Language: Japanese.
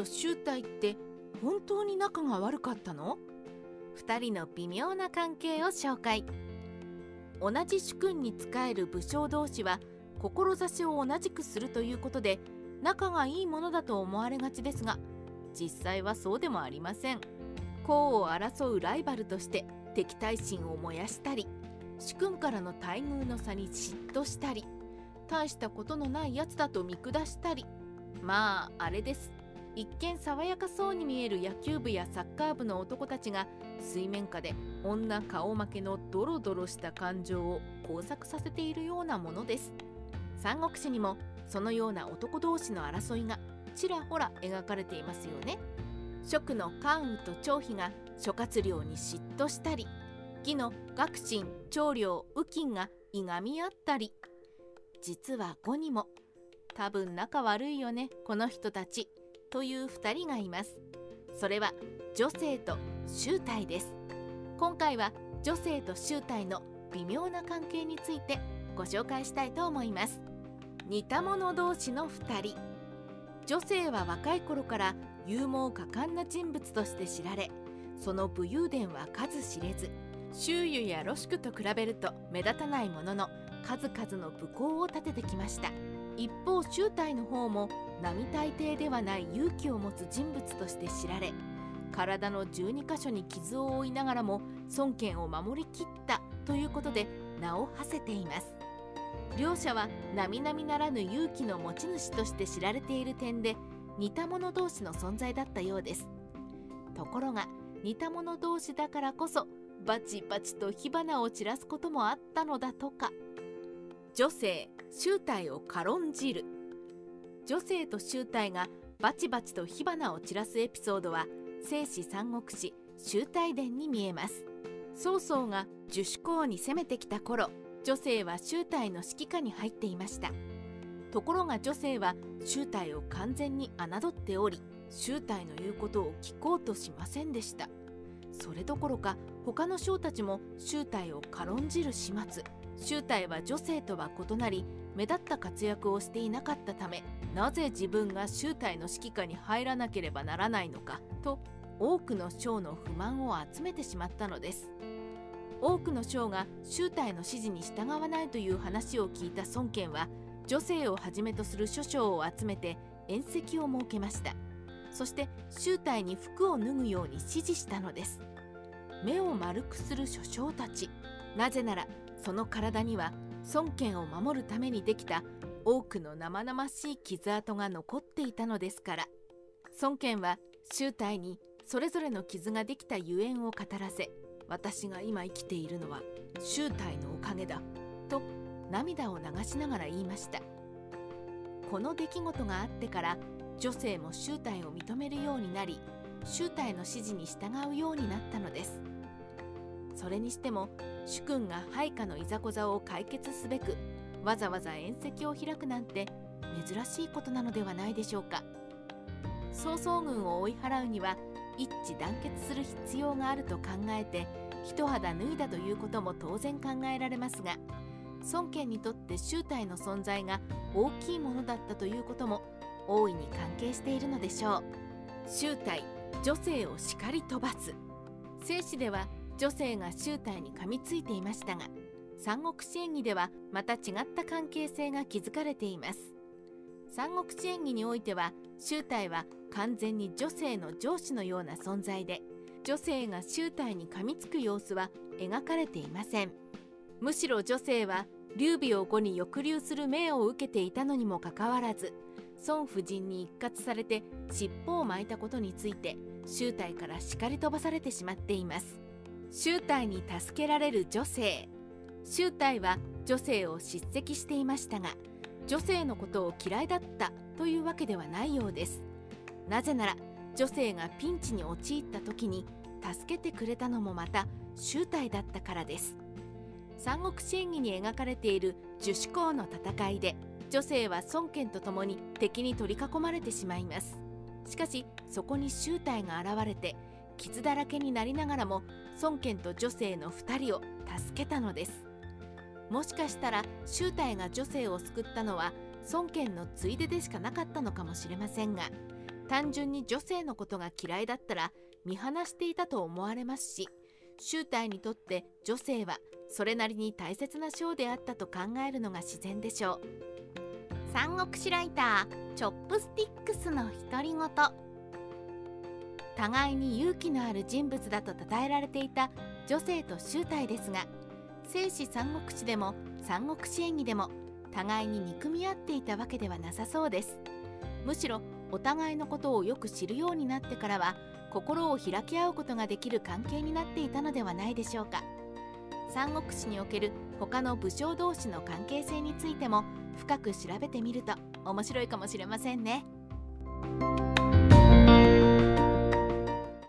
と周太って本当に仲が悪かったの？2人の微妙な関係を紹介。同じ主君に仕える武将同士は志を同じくするということで仲がいいものだと思われがちですが実際はそうでもありません。功を争うライバルとして敵対心を燃やしたり主君からの待遇の差に嫉妬したり大したことのないやつだと見下したりまああれです。一見爽やかそうに見える野球部やサッカー部の男たちが水面下で女顔負けのドロドロした感情を交錯させているようなものです。三国志にもそのような男同士の争いがちらほら描かれていますよね。職の関羽と張飛が諸葛亮に嫉妬したり義の学信長領右近がいがみ合ったり。実は5にも多分仲悪いよねこの人たち。という2人がいます。それは女性と集体です。今回は女性と集体の微妙な関係についてご紹介したいと思います。似た者同士の2人。女性は若い頃から勇猛果敢な人物として知られその武勇伝は数知れず周囲やロシクと比べると目立たないものの数々の武功を立ててきました。一方周隊の方も並大抵ではない勇気を持つ人物として知られ体の12箇所に傷を負いながらも孫権を守りきったということで名を馳せています。両者は並々ならぬ勇気の持ち主として知られている点で似た者同士の存在だったようです。ところが似た者同士だからこそバチバチと火花を散らすこともあったのだとか。女性集体を軽んじる。女性と集体がバチバチと火花を散らすエピソードは聖史三国志集体伝に見えます。曹操が樹主公に攻めてきた頃女性は集体の指揮下に入っていました。ところが女性は集体を完全に侮っており集体の言うことを聞こうとしませんでした。それどころか他の将たちも集体を軽んじる始末。集体は女性とは異なり目立った活躍をしていなかったためなぜ自分が集体の指揮下に入らなければならないのかと多くの将の不満を集めてしまったのです。多くの将が集体の指示に従わないという話を聞いた孫権は女性をはじめとする諸将を集めて宴席を設けました。そして集体に服を脱ぐように指示したのです。目を丸くする諸将たち。なぜならその体には孫権を守るためにできた多くの生々しい傷跡が残っていたのですから。孫権は周体にそれぞれの傷ができたゆえんを語らせ私が今生きているのは周体のおかげだと涙を流しながら言いました。この出来事があってから女性も周体を認めるようになり周体の指示に従うようになったのです。それにしても主君が配下のいざこざを解決すべくわざわざ宴席を開くなんて珍しいことなのではないでしょうか。曹操軍を追い払うには一致団結する必要があると考えて一肌脱いだということも当然考えられますが孫権にとって周体の存在が大きいものだったということも大いに関係しているのでしょう。周体女性を叱り飛ばす。正史では女性が周体に噛みついていましたが三国志演義ではまた違った関係性が築かれています。三国志演義においては周体は完全に女性の上司のような存在で女性が周体に噛みつく様子は描かれていません。むしろ女性は劉備を後に抑留する命を受けていたのにもかかわらず孫夫人に一括されて尻尾を巻いたことについて周体から叱り飛ばされてしまっています。周体に助けられる女性。周体は女性を叱責していましたが女性のことを嫌いだったというわけではないようです。なぜなら女性がピンチに陥った時に助けてくれたのもまた周体だったからです。三国志演義に描かれている樹主公の戦いで女性は孫権と共に敵に取り囲まれてしまいます。しかしそこに周体が現れて傷だらけになりながらも孫権と女性の2人を助けたのです。もしかしたら周体が女性を救ったのは孫権のついででしかなかったのかもしれませんが単純に女性のことが嫌いだったら見放していたと思われますし周太にとって女性はそれなりに大切な章であったと考えるのが自然でしょう。三国志ライターチョップスティックスの独り言。互いに勇気のある人物だと称えられていた女性と周太ですが聖史三国志でも三国志演義でも互いに憎み合っていたわけではなさそうですむしろお互いのことをよく知るようになってからは心を開き合うことができる関係になっていたのではないでしょうか三国志における他の武将同士の関係性についても深く調べてみると面白いかもしれませんね。